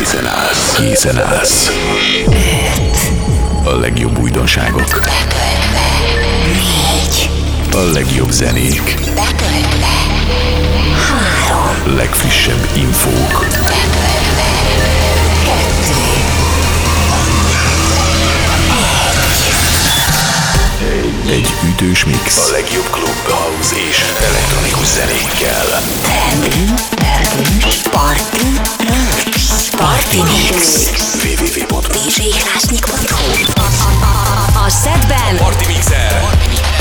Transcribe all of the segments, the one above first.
Készen állsz. Készen állsz. A legjobb újdonságok. Négy. A legjobb zenék. Betöltve. Három. Legfrissebb infók. Betöltve. Kettő. Egy ütős mix. A legjobb klub, house és elektronikus zenékkel. Trend. Pörgős. Party. Party Mix. www.djhlásnyik.hu A, a, a, a setben Party Mixer.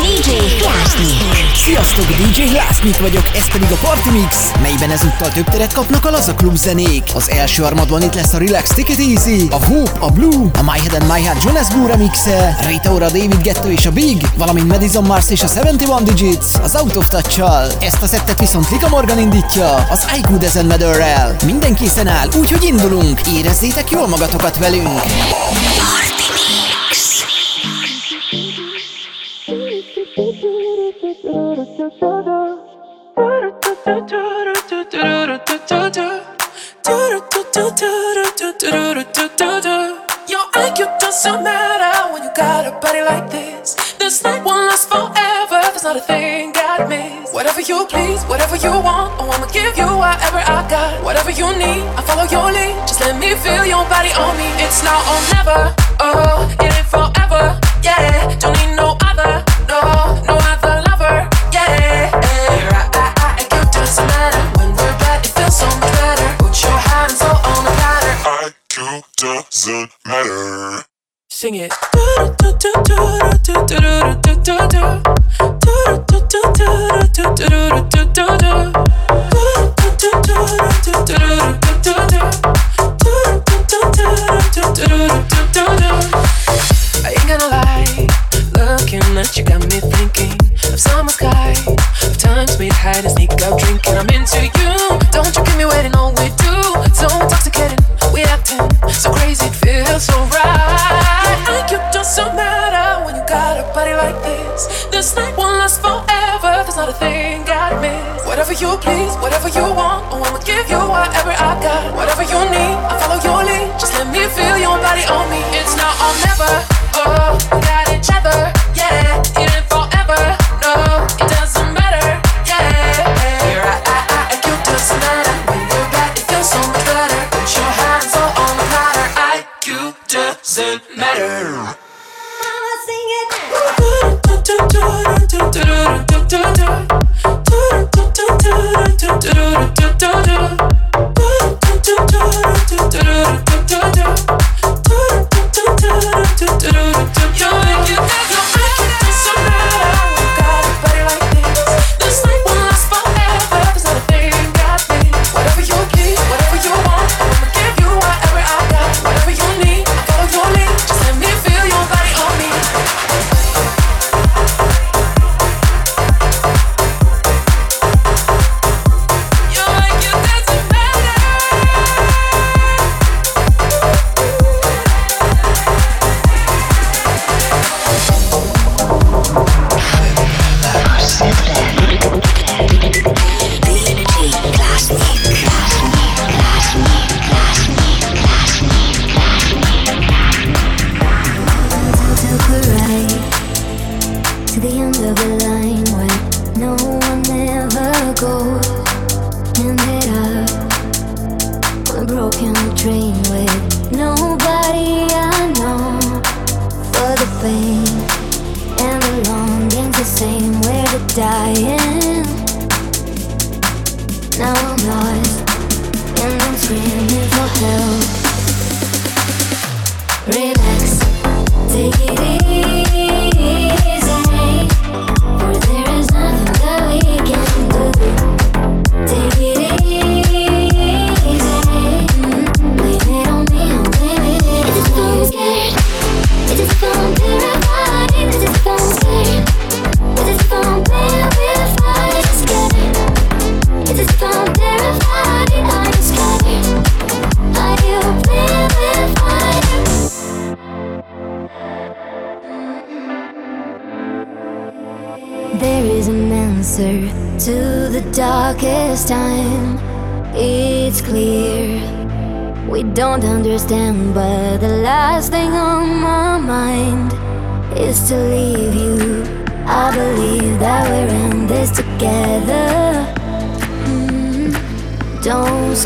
DJ Klásnyik. Sziasztok, DJ Lásznyik vagyok, ez pedig a Party Mix, melyben ezúttal több teret kapnak a laza klub zenék. Az első armadban itt lesz a Relax Take It Easy, a Hope, a Blue, a My Head and My Heart Jonas Blue remixe, Rita Ora, David Getto és a Big, valamint Madison Mars és a 71 Digits, az Out of Touch-sal. Ezt a szettet viszont Lika Morgan indítja, az I Could As Matter-rel. Minden készen áll, úgyhogy indulunk, érezzétek jól magatokat velünk. Party Your IQ doesn't matter when you got a body like this. This night won't last forever. There's not a thing I miss. Whatever you please, whatever you want, oh, I'ma give you whatever I got. Whatever you need, I follow your lead. Just let me feel your body on me. It's now or never. Oh, it ain't forever. Yeah, don't need no other. IQ doesn't matter. Sing it. Feel your body on me. It's now or never. Oh,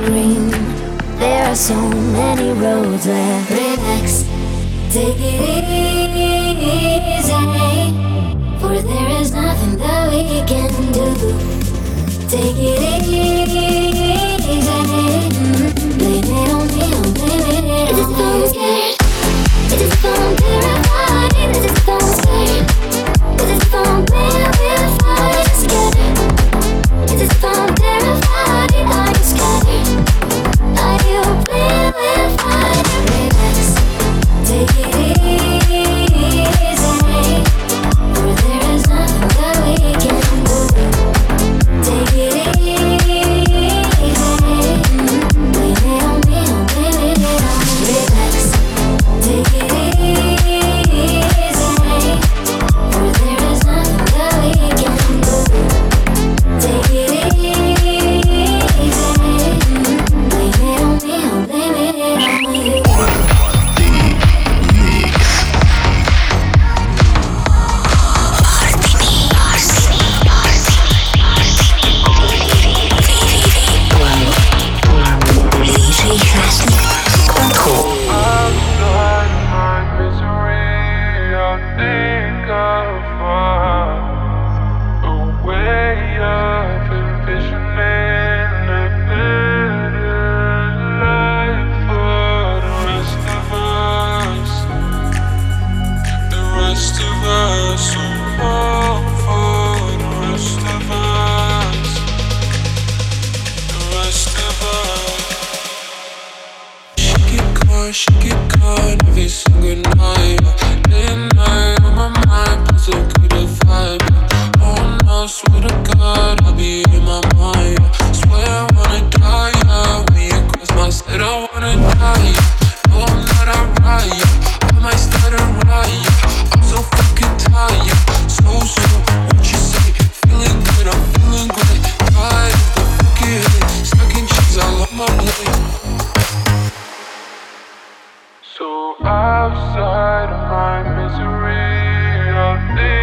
scream. There are so many roads left. Relax, take it easy. For there is nothing that we can do. Take it easy. Blame it on me, blame it on me. It just sounds scared. It just outside of my misery.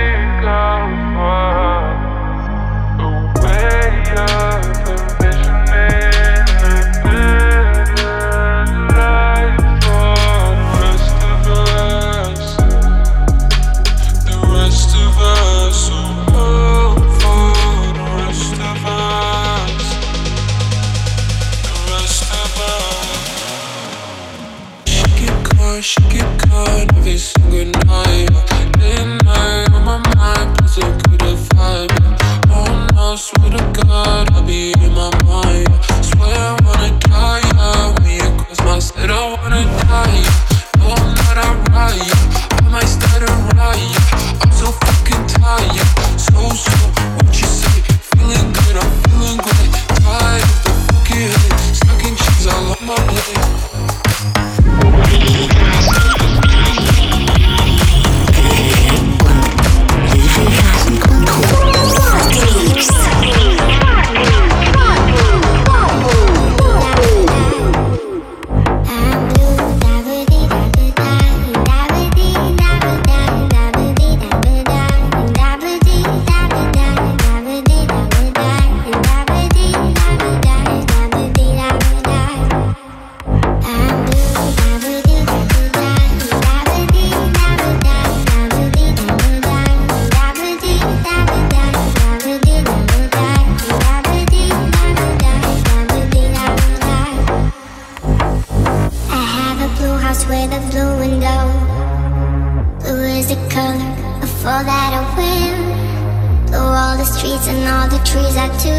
all the streets and all the trees I do.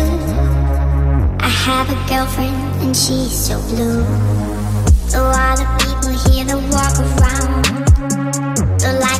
I have a girlfriend and she's so blue. So all the people here that walk around, the light.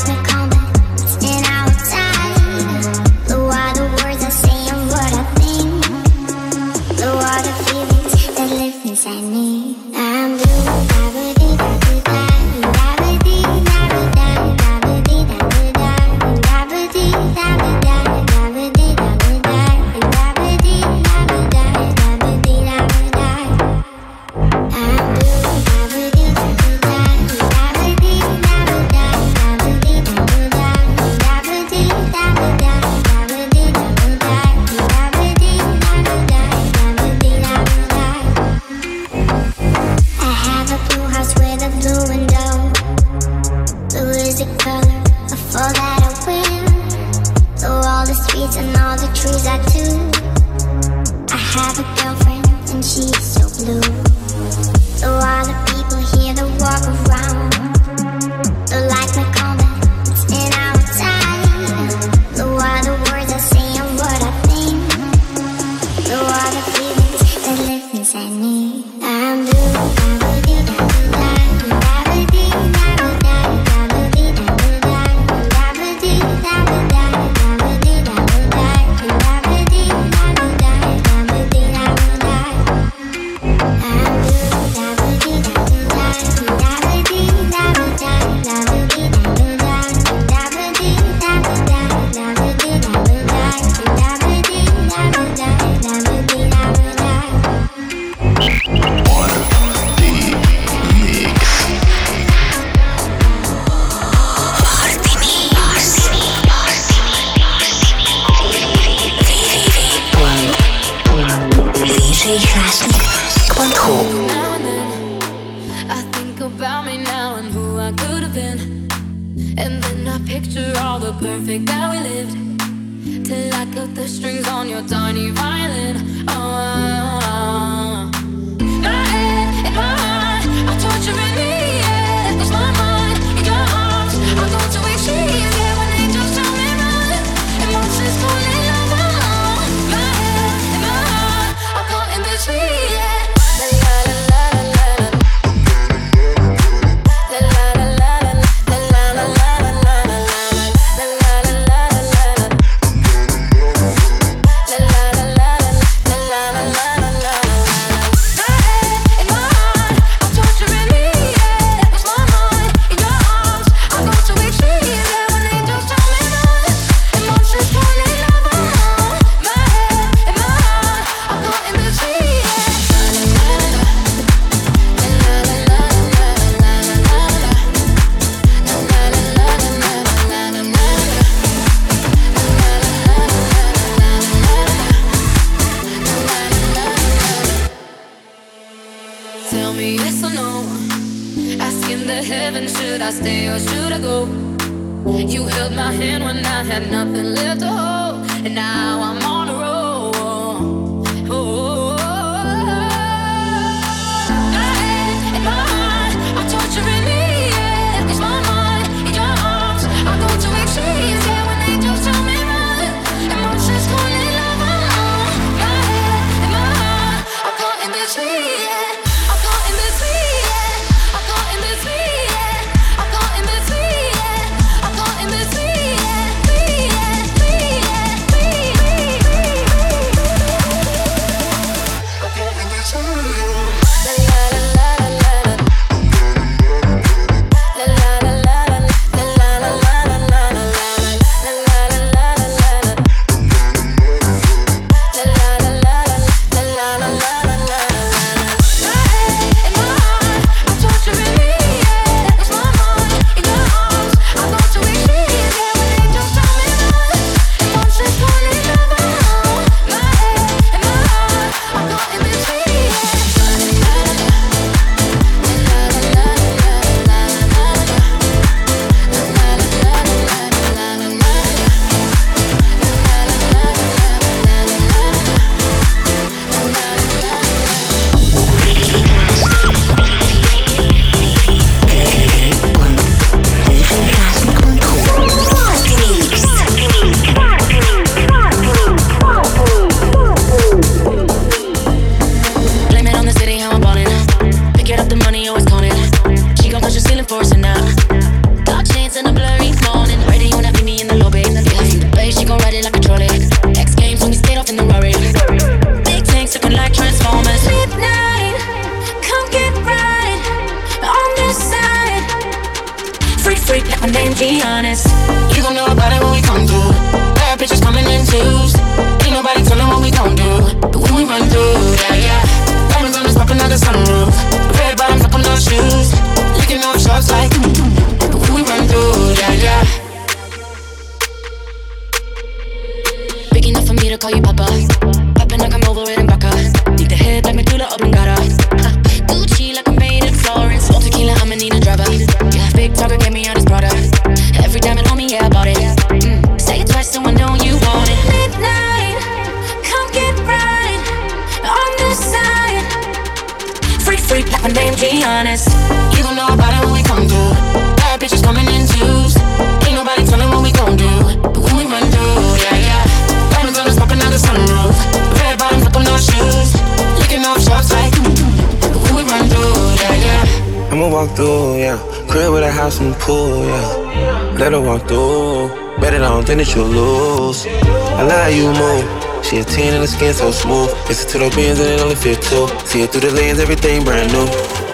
house and pool, yeah. Let her walk through. Bet it, I don't think that you'll lose. I like you move. She a 10 and the skin so smooth. Listen to the beans and it only fit two. See it through the lens, everything brand new.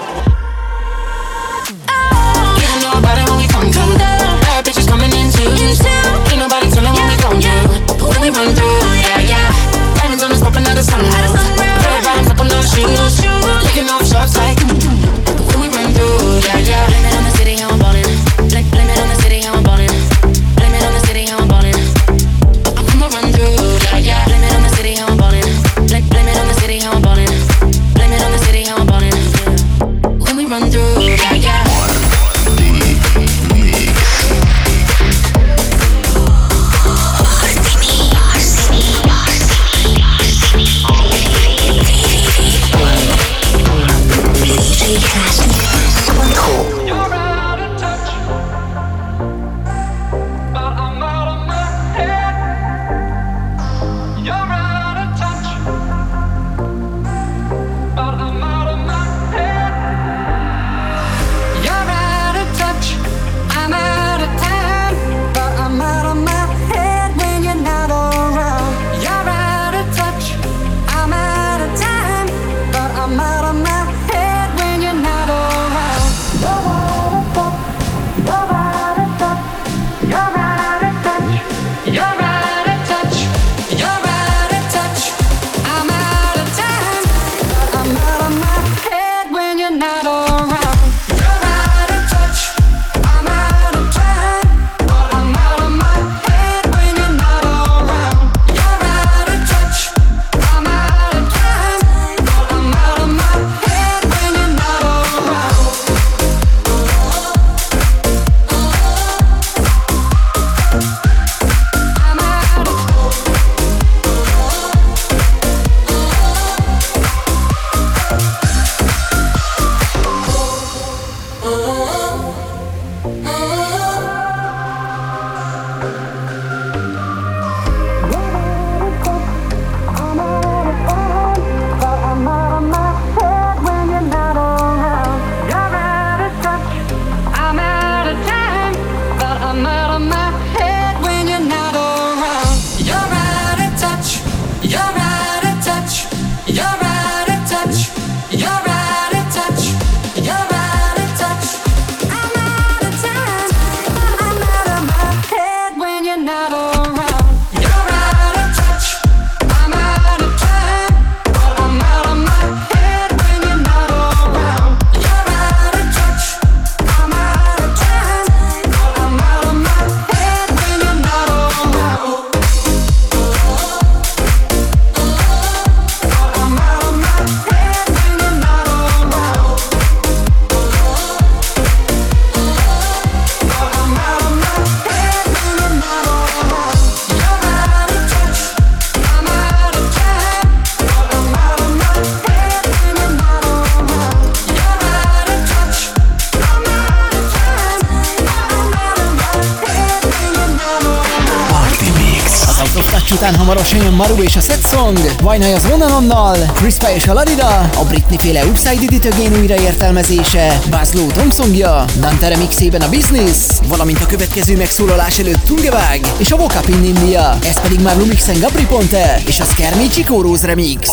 Maru és a Set Song, Vajnaj az vonalonnal, Crispa és a Larida, a Britney féle Upside Edit újraértelmezése, Buzz Tom songja, Dante remixében a Business, valamint a következő megszólalás előtt Tungevag és a Up in India, ez pedig már Lumixen Gabri Ponte és a Skermi Chico Rose remix.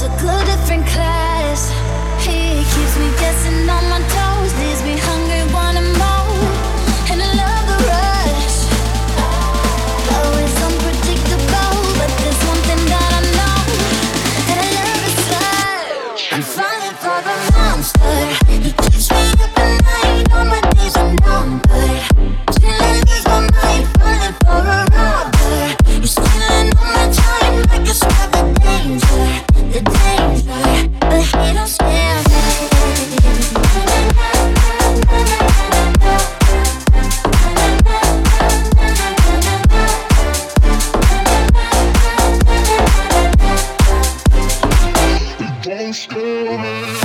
Took a different class. He keeps me guessing stormy.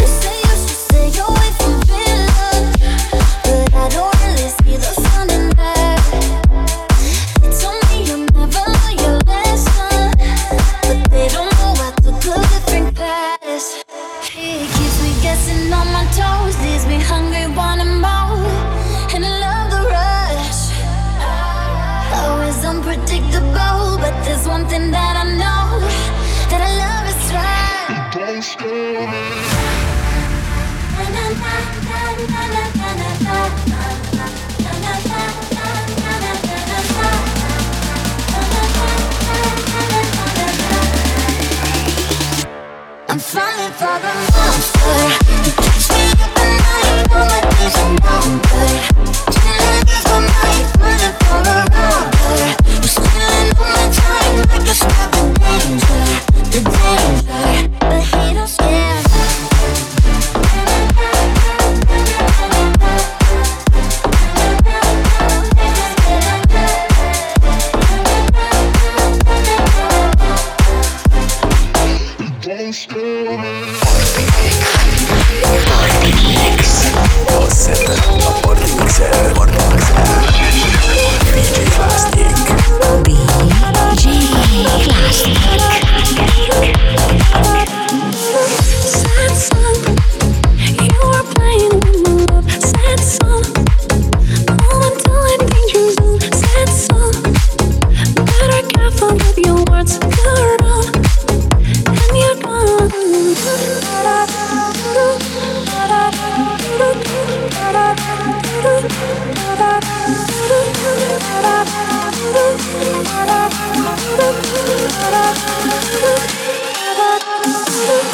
Shut,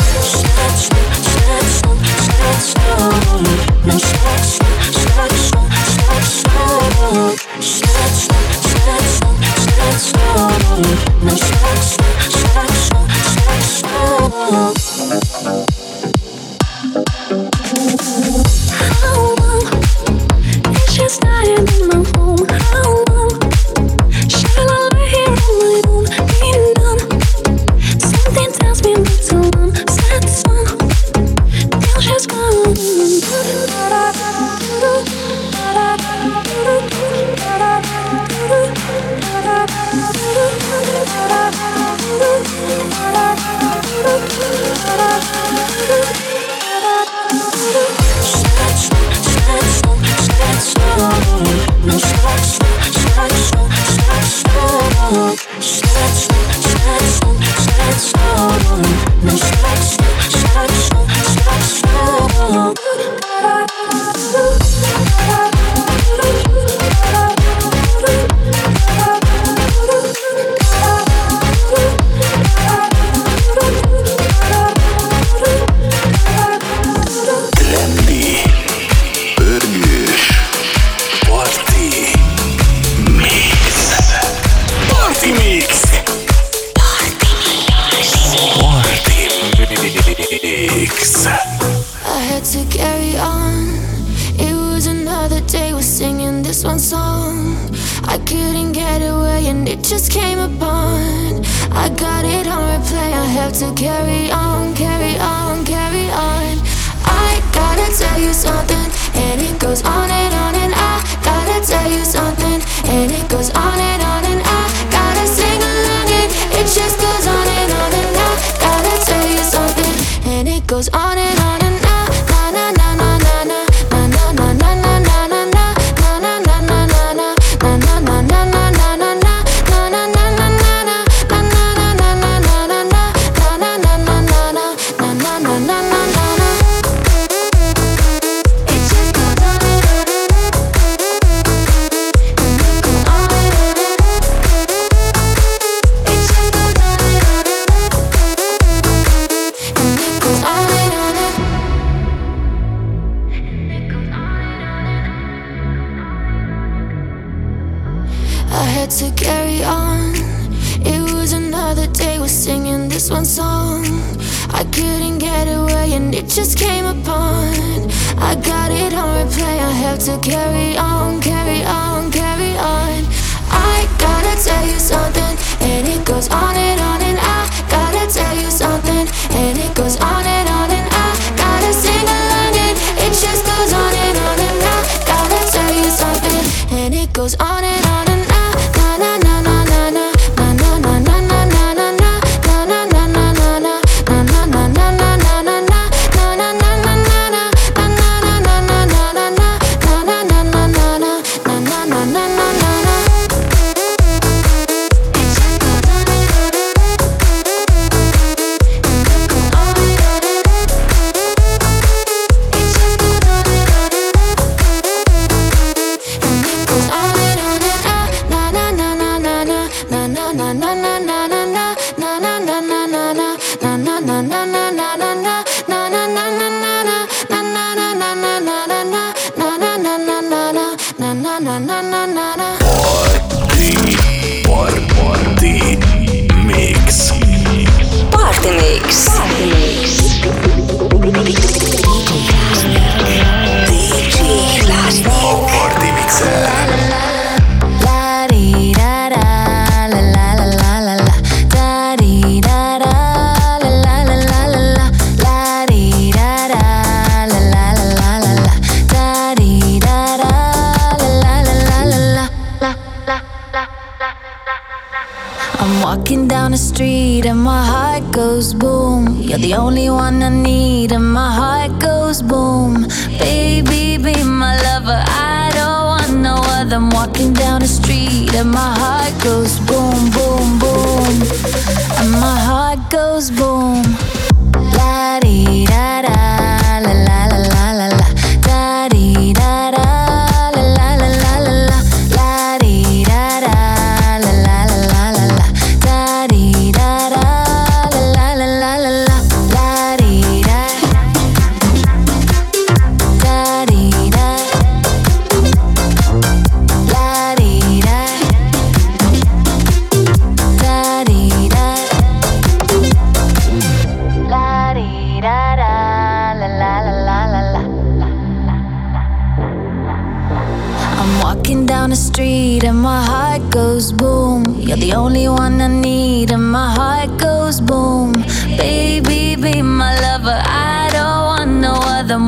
shut, shut, shut, shut, shut, shut, shut, shut, So carry on, carry on, carry on. I gotta tell you something, and it goes on and on.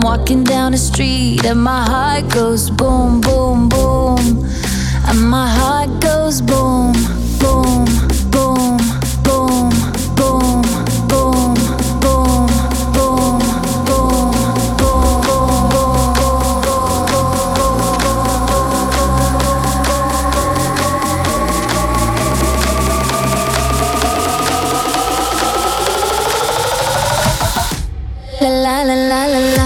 walking down the street and my heart goes boom, boom, boom. And my heart goes boom, boom, boom, boom, boom, boom, boom, boom, boom, boom, boom. La la la la la.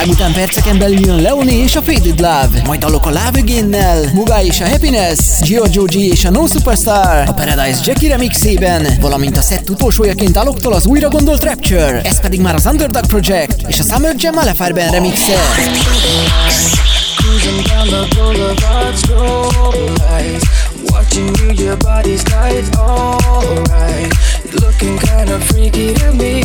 Vág után perceken belül jön Leonie és a Faded Love, majd dalok a Love Again-nel, Mugai és a Happiness, Giorgio G és a No Superstar, a Paradise Jackie remixében, valamint a set utolsójaként Aloktól az újra gondolt Rapture, ez pedig már az Underdog Project és a Summer Jam Malefireben remixe. Strobe lights. Watching you, your body's tight, alright. Looking kinda freaky to me.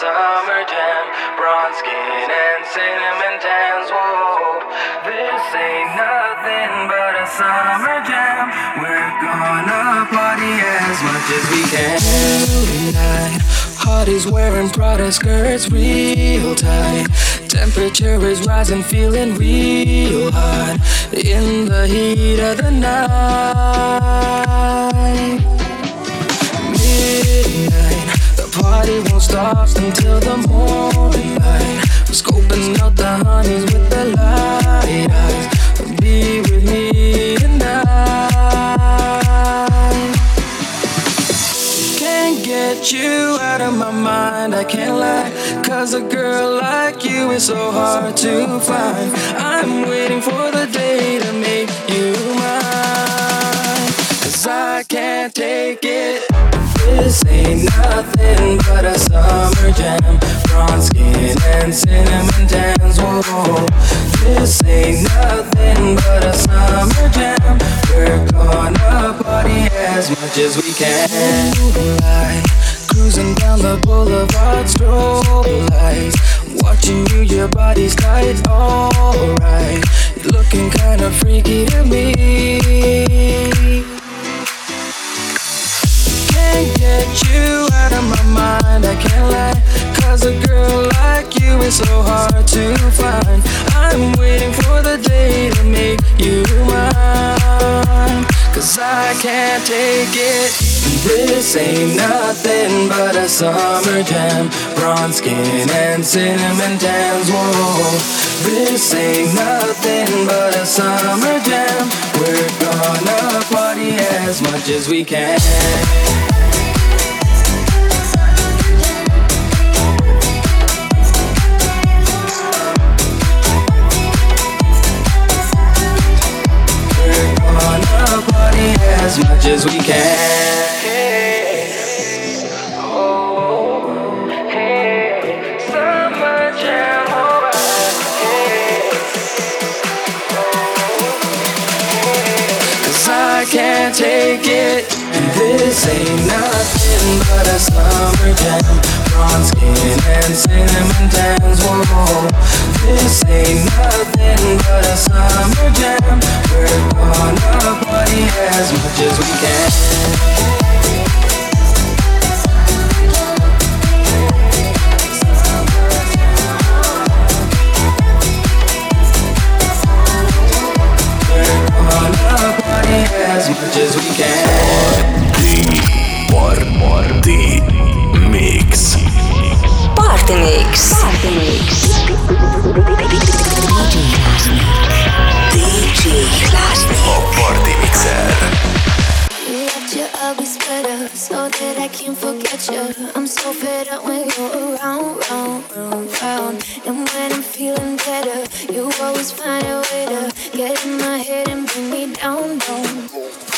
Summer jam. Bronze skin and cinnamon tans, whoa. This ain't nothing but a summer jam. We're gonna party as much as we can tonight. Hotties wearing Prada skirts real tight. Temperature is rising, feeling real hot in the heat of the night. Party won't stop until the morning light. We're scoping out the honeys with the light eyes. Be with me tonight. Can't get you out of my mind, I can't lie. Cause a girl like you is so hard to find. I'm waiting for the day to make you mine. Cause I can't take it. This ain't nothing but a summer jam. Bronze skin and cinnamon tans. Whoa. This ain't nothing but a summer jam. We're gonna party as much as we can. Cruising down the boulevard, strobe lights. Watching you, your body's tight, alright. Looking kinda freaky to me. Get you out of my mind, I can't lie. Cause a girl like you is so hard to find. I'm waiting for the day to make you mine. Cause I can't take it. This ain't nothing but a summer jam. Bronze skin and cinnamon tans. Whoa. This ain't nothing but a summer jam. We're gonna party as much as we can. As much as we can. Cause I can't take it. This ain't nothing but a summer jam. Bronze skin and cinnamon tans. Whoa, this ain't nothing but a summer jam. We're gonna party as much as we can. As much as we can. So fed up when you're around, round, round, round. And when I'm feeling better, you always find a way to get in my head and bring me down, down.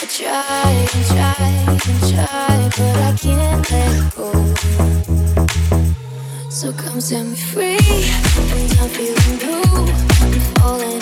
I try and try and try, but I can't let go. So come set me free, I'm feeling blue. I'm falling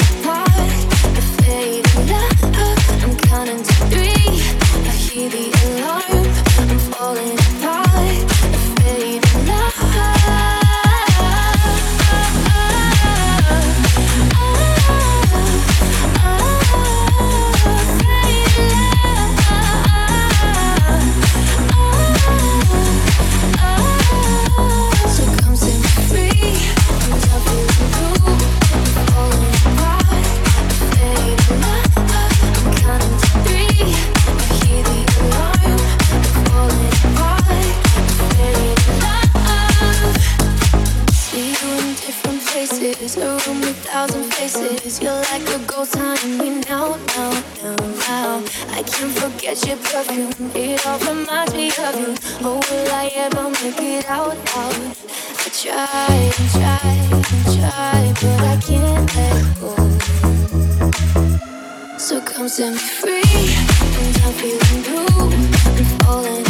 whole time we know, know, know, know. I can't forget your perfume. It all reminds me of you. Oh, will I ever make it out, out? I try and try and try, but I can't let go. So come set me free, and I'm feeling blue, I'm falling.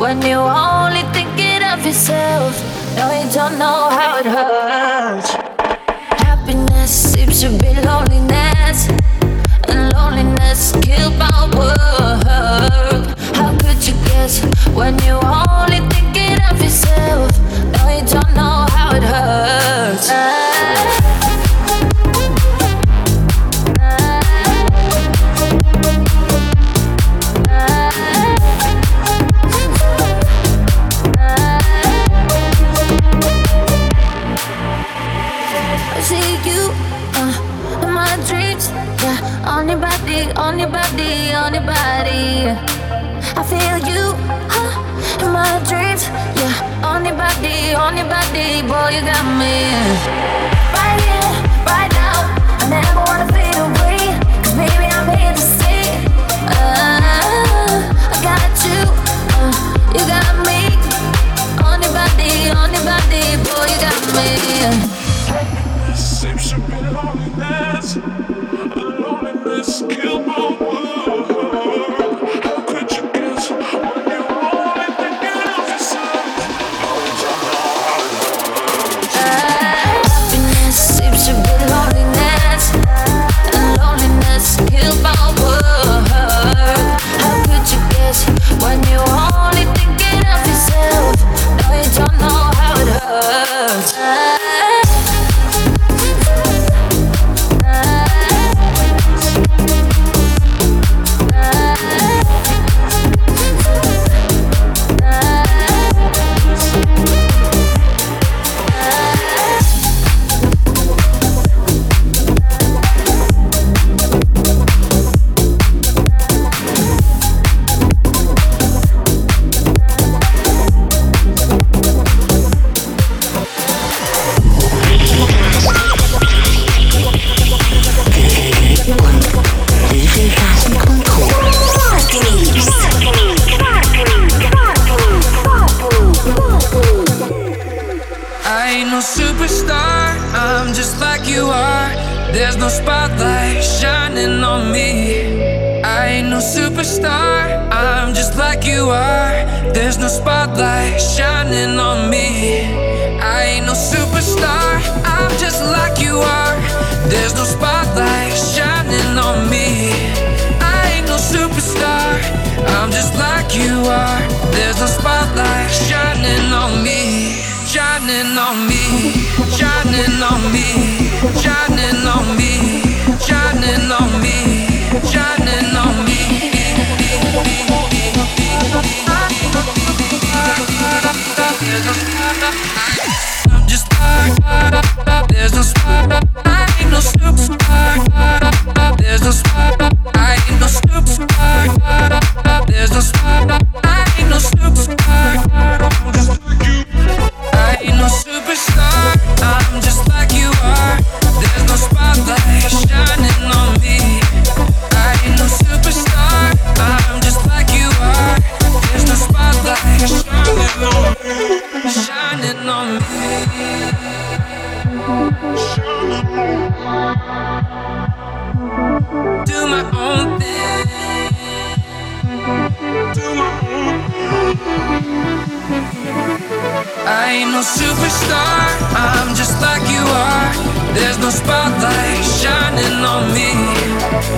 when you See you uh, in my dreams. Yeah, on your body, on your body, on your body. I feel you huh, in my dreams. Yeah, on your body, on your body, boy, you got me. Right here, right now. I never wanna fade away. Cause baby, I'm here to stay. Uh, I got you. Uh, you got The loneliness killed my like you are. There's no spotlight shining on me. I ain't no superstar, I'm just like you are. There's no spotlight shining on me. I ain't no superstar, I'm just like you are. There's no spotlight shining on me. Shining on me, shining on me, shining on me, shining on me, shining. On me, shining There's no spark, I ain't no stoopid. There's no spark, I ain't no stoopid. There's no stop. I ain't no superstar, I'm just like you are. There's no spotlight shining on me.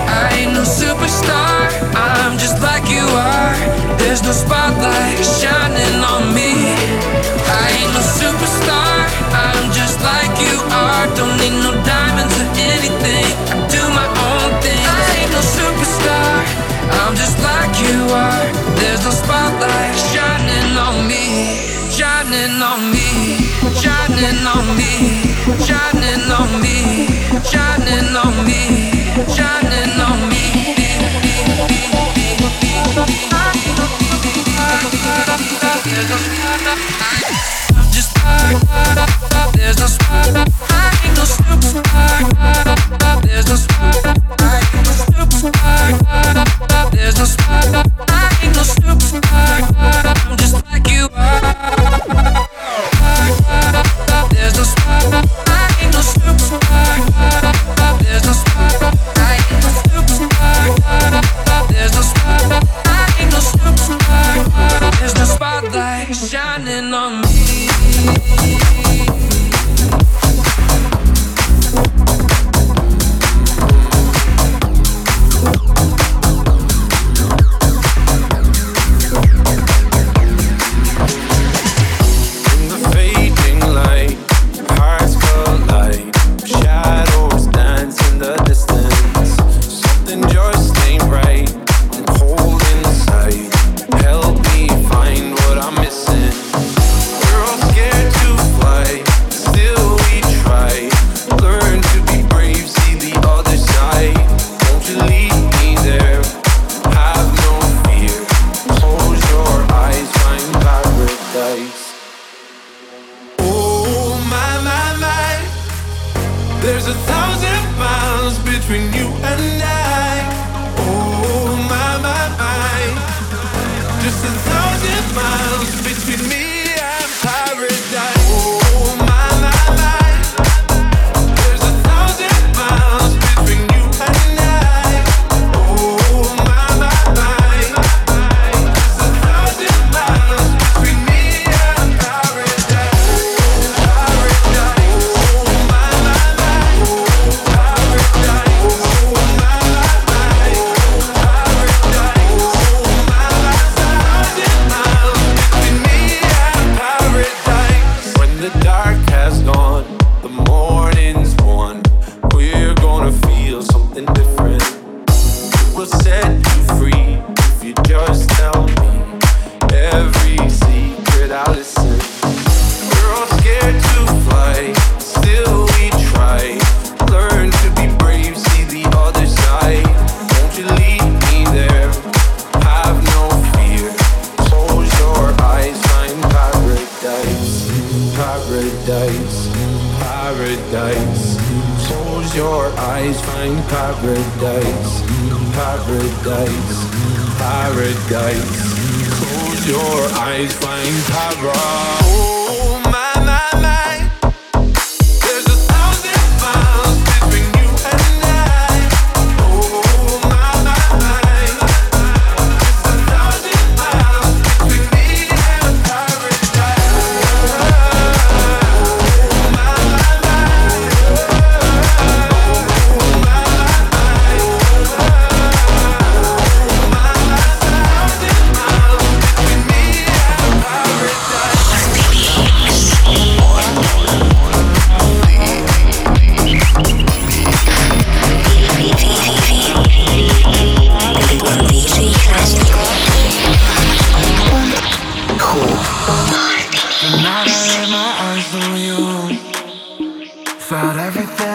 I ain't no superstar, I'm just like you are. There's no spotlight shining on me. I ain't no superstar, I'm just like you are. Don't need no diamonds or anything. I do my own thing. I ain't no superstar, I'm just like you are. There's no spotlight shining on me shining on me, shining on me, shining on me.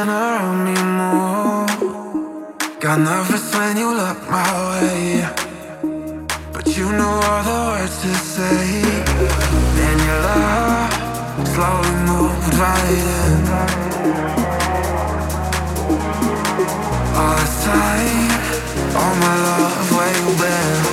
Everything around me move. Got nervous when you looked my way. But you know all the words to say. Then your love slowly moved right in. All this time, all my love, where you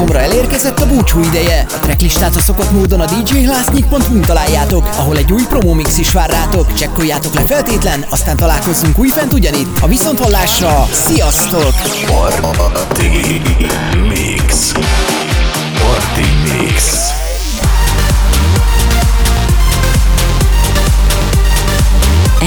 számomra elérkezett a búcsú ideje. A tracklistát a szokott módon a djhlásznyik.hu-n találjátok, ahol egy új promomix is vár rátok. Csekkoljátok le feltétlen, aztán találkozzunk újfent ugyanitt. A viszonthallásra, sziasztok! Party Mix.